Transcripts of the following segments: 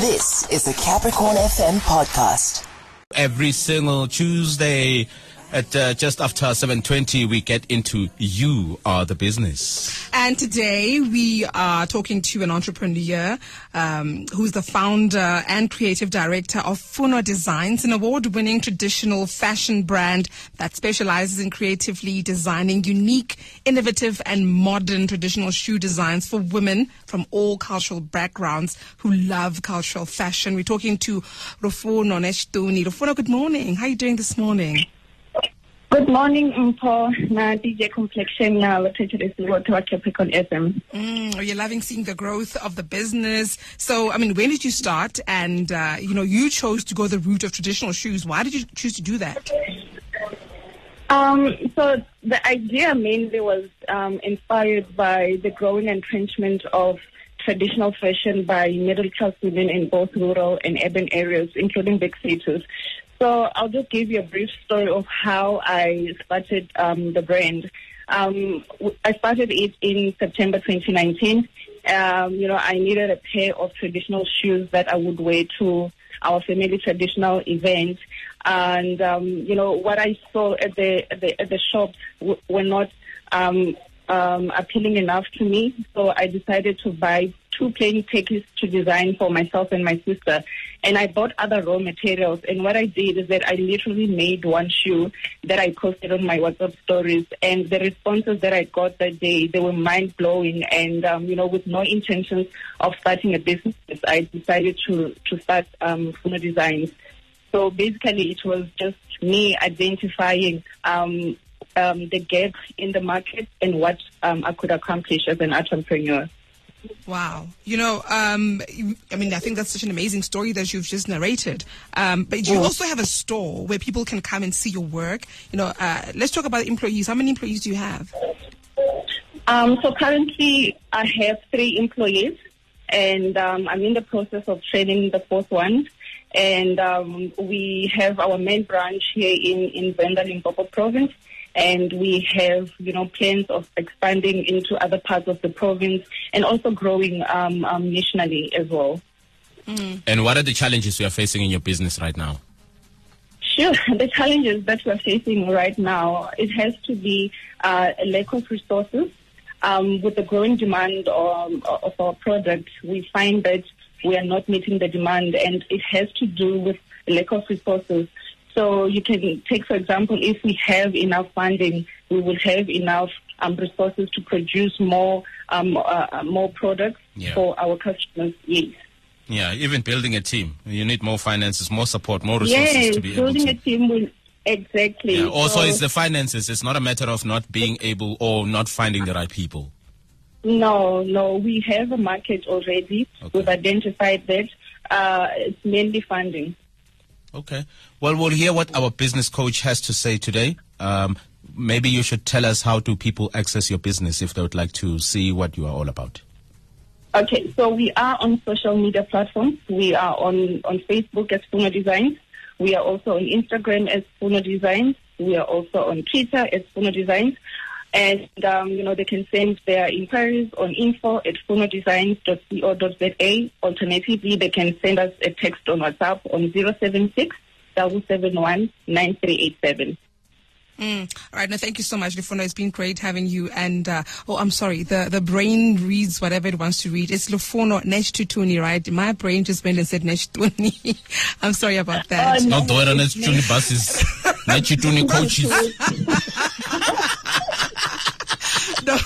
This is the Capricorn FM podcast. Every single Tuesday at uh, just after 7.20, we get into You Are the Business. And today we are talking to an entrepreneur um, who's the founder and creative director of Funo Designs, an award-winning traditional fashion brand that specializes in creatively designing unique, innovative, and modern traditional shoe designs for women from all cultural backgrounds who love cultural fashion. We're talking to Lufuno Neshtuni. Lufuno, good morning. How are you doing this morning? Good morning, Mpho, na DJ Complexion watethelesi wote wa Capricorn FM. Mm, are you loving seeing the growth of the business? So, I mean, when did you start? And, uh, you know, you chose to go the route of traditional shoes. Why did you choose to do that? Um, so the idea mainly was um, inspired by the growing entrenchment of traditional fashion by middle class women in both rural and urban areas, including big cities. So I'll just give you a brief story of how I started um, the brand. Um, I started it in September 2019. Um, you know, I needed a pair of traditional shoes that I would wear to our family traditional event. And, um, you know, what I saw at the, at the, at the shops w- were not um, um, appealing enough to me. So I decided to buy two plain tekkies to design for myself and my sister. And I bought other raw materials. And what I did is that I literally made one shoe that I posted on my WhatsApp stories. And the responses that I got that day, they were mind blowing. And, um, you know, with no intentions of starting a business, I decided to, to start um, Funo Designs. So basically, it was just me identifying um, um, the gap in the market and what um, I could accomplish as an entrepreneur. Wow. You know, um, I mean, I think that's such an amazing story that you've just narrated. Um, but you also have a store where people can come and see your work. You know, uh, let's talk about employees. How many employees do you have? Um, so currently, I have three employees, and um, I'm in the process of training the fourth one. And um, we have our main branch here in in Venda, Limpopo province, and we have you know plans of expanding into other parts of the province and also growing um, um, nationally as well. And what are the challenges you are facing in your business right now? Sure. The challenges that we're facing right now, it has to be uh, a lack of resources. Um, with the growing demand um, of our product, we find that we are not meeting the demand, and it has to do with lack of resources. So you can take, for example, if we have enough funding, we will have enough um, resources to produce more um, uh, uh, more products Yeah. for our customers. Yes. Yeah, even building a team. You need more finances, more support, more resources Yes, to be able to. building a team will exactly. Yeah. Also, So- it's the finances. It's not a matter of not being able or not finding the right people. No, no, we have a market already. Okay. We've identified that. Uh, it's mainly funding. Okay. Well, we'll hear what our business coach has to say today. Um, maybe you should tell us how do people access your business if they would like to see what you are all about. Okay, so we are on social media platforms. We are on, on Facebook as Funo Designs. We are also on Instagram as Funo Designs. We are also on Twitter as Funo Designs. And, um, you know, they can send their inquiries on info at funodesigns.co.za. Alternatively, they can send us a text on WhatsApp on 076 771 9387. Mm. All right. Now, thank you so much, Lufuno. It's been great having you. And, uh, oh, I'm sorry. The, the brain reads whatever it wants to read. It's Lufuno Netshithuthuni, right? My brain just went and said Neshtuni. I'm sorry about that. Oh, no. Not the way on Chituni buses, not Chituni coaches. No.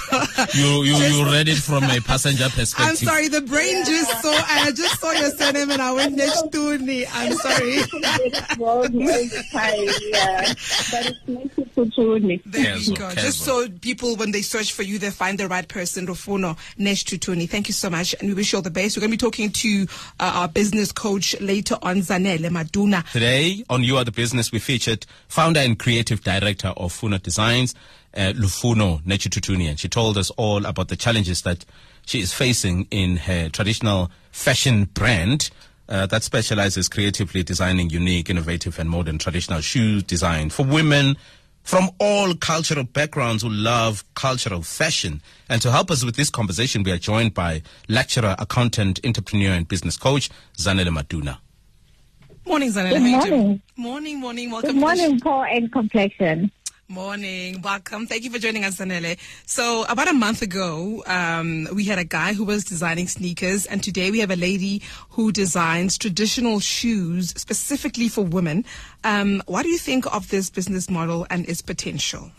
You, you, you read it from a passenger perspective. I'm sorry. The brain just saw, I just saw your surname and I went Neshtuni. I'm sorry. It's wrong all the time, yeah. But it's meant to put on it. There Casual, you go. Just so people, when they search for you, they find the right person. Rufuno Nesh Tutuni. Thank you so much, and we wish you all the best. We're going to be talking to uh, our business coach later on, Zanele Maduna. Today on You Are the Business, we featured founder and creative director of Funo Designs, uh, Lufuno Netshithuthuni, and she told us all about the challenges that she is facing in her traditional fashion brand uh, that specializes creatively designing unique, innovative, and modern traditional shoes designed for women from all cultural backgrounds who love cultural fashion. And to help us with this conversation, we are joined by lecturer, accountant, entrepreneur, and business coach, Zanele Maduna. Morning, Zanele. Good morning. Morning, morning. Welcome Good to the morning, Paul and Complexion. Morning, welcome. Thank you for joining us, Zanele. So, about a month ago, um, we had a guy who was designing sneakers, and today we have a lady who designs traditional shoes specifically for women. Um, what do you think of this business model and its potential?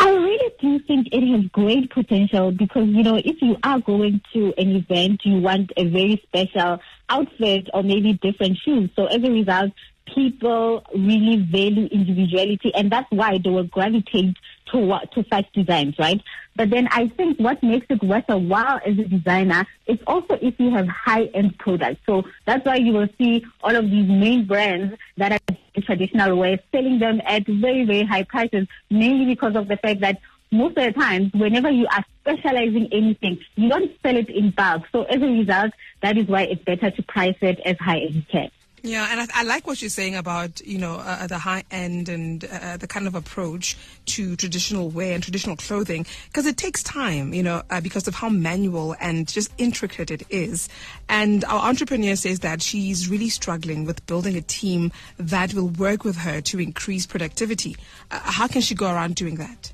I really do think it has great potential because, you know, if you are going to an event, you want a very special outfit or maybe different shoes. So as a result, people really value individuality and that's why they will gravitate to, to such designs, right? But then I think what makes it worth a while as a designer is also if you have high-end products. So that's why you will see all of these main brands that are in traditional way selling them at very, very high prices, mainly because of the fact that most of the times, whenever you are specializing anything, you don't sell it in bulk. So as a result, that is why it's better to price it as high as you can. Yeah, and I, I, like what you're saying about you know uh, the high end and uh, the kind of approach to traditional wear and traditional clothing because it takes time, you know, uh, because of how manual and just intricate it is. And our entrepreneur says that she's really struggling with building a team that will work with her to increase productivity. Uh, how can she go around doing that?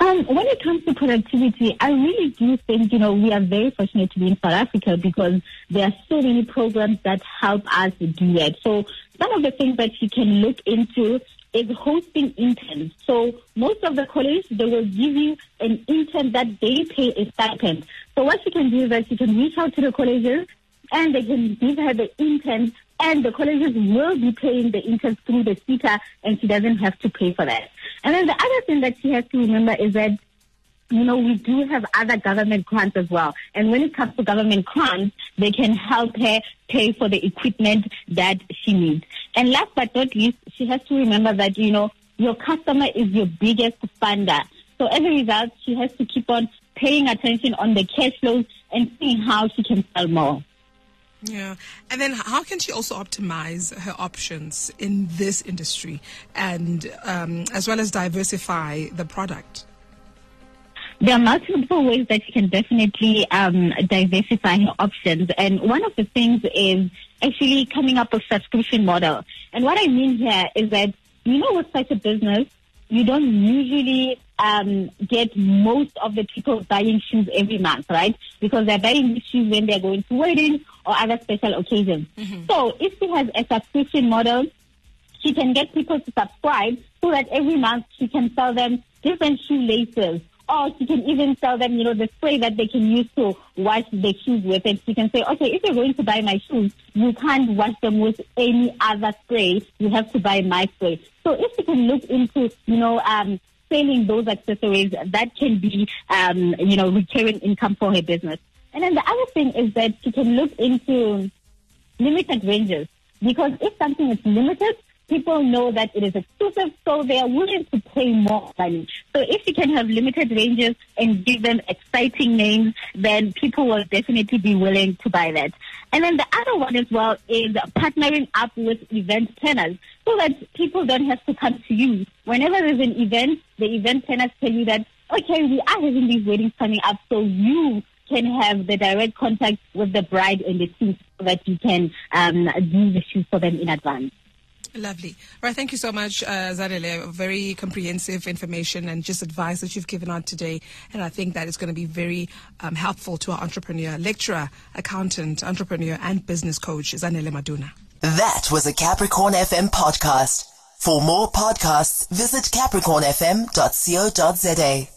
Um, when it comes to productivity, I really do think, you know, we are very fortunate to be in South Africa because there are so many programs that help us do that. So some of the things that you can look into is hosting interns. So most of the colleges, they will give you an intern that they pay a stipend. So what you can do is that you can reach out to the colleges and they can give her the intern and the colleges will be paying the interns through the SETA and she doesn't have to pay for that. And then the other thing that she has to remember is that you know, we do have other government grants as well. And when it comes to government grants, they can help her pay for the equipment that she needs. And last but not least, she has to remember that, you know, your customer is your biggest funder. So as a result, she has to keep on paying attention on the cash flows and seeing how she can sell more. Yeah. And then how can she also optimize her options in this industry and um, as well as diversify the product? There are multiple ways that you can definitely um, diversify her options. And one of the things is actually coming up with subscription model. And what I mean here is that, you know, with such a business, you don't usually um, get most of the people buying shoes every month, right? Because they're buying these shoes when they're going to weddings or other special occasions. Mm-hmm. So if she has a subscription model, she can get people to subscribe so that every month she can sell them different shoelaces. Or she can even sell them, you know, the spray that they can use to wash their shoes with. And she can say, okay, if you're going to buy my shoes, you can't wash them with any other spray. You have to buy my spray. So if she can look into, you know, um, selling those accessories, that can be, um, you know, recurring income for her business. And then the other thing is that she can look into limited ranges because if something is limited, people know that it is exclusive, so they are willing to pay more money. So if you can have limited ranges and give them exciting names, then people will definitely be willing to buy that. And then the other one as well is partnering up with event planners so that people don't have to come to you. Whenever there's an event, the event planners tell you that, okay, we are having these weddings coming up, so you can have the direct contact with the bride and the team so that you can um, do the shoot for them in advance. Lovely. Right. Thank you so much, uh, Zanele. Very comprehensive information and just advice that you've given out today. And I think that is going to be very um, helpful to our entrepreneur, lecturer, accountant, entrepreneur, and business coach, Zanele Maduna. That was a Capricorn FM podcast. For more podcasts, visit capricornfm.co.za.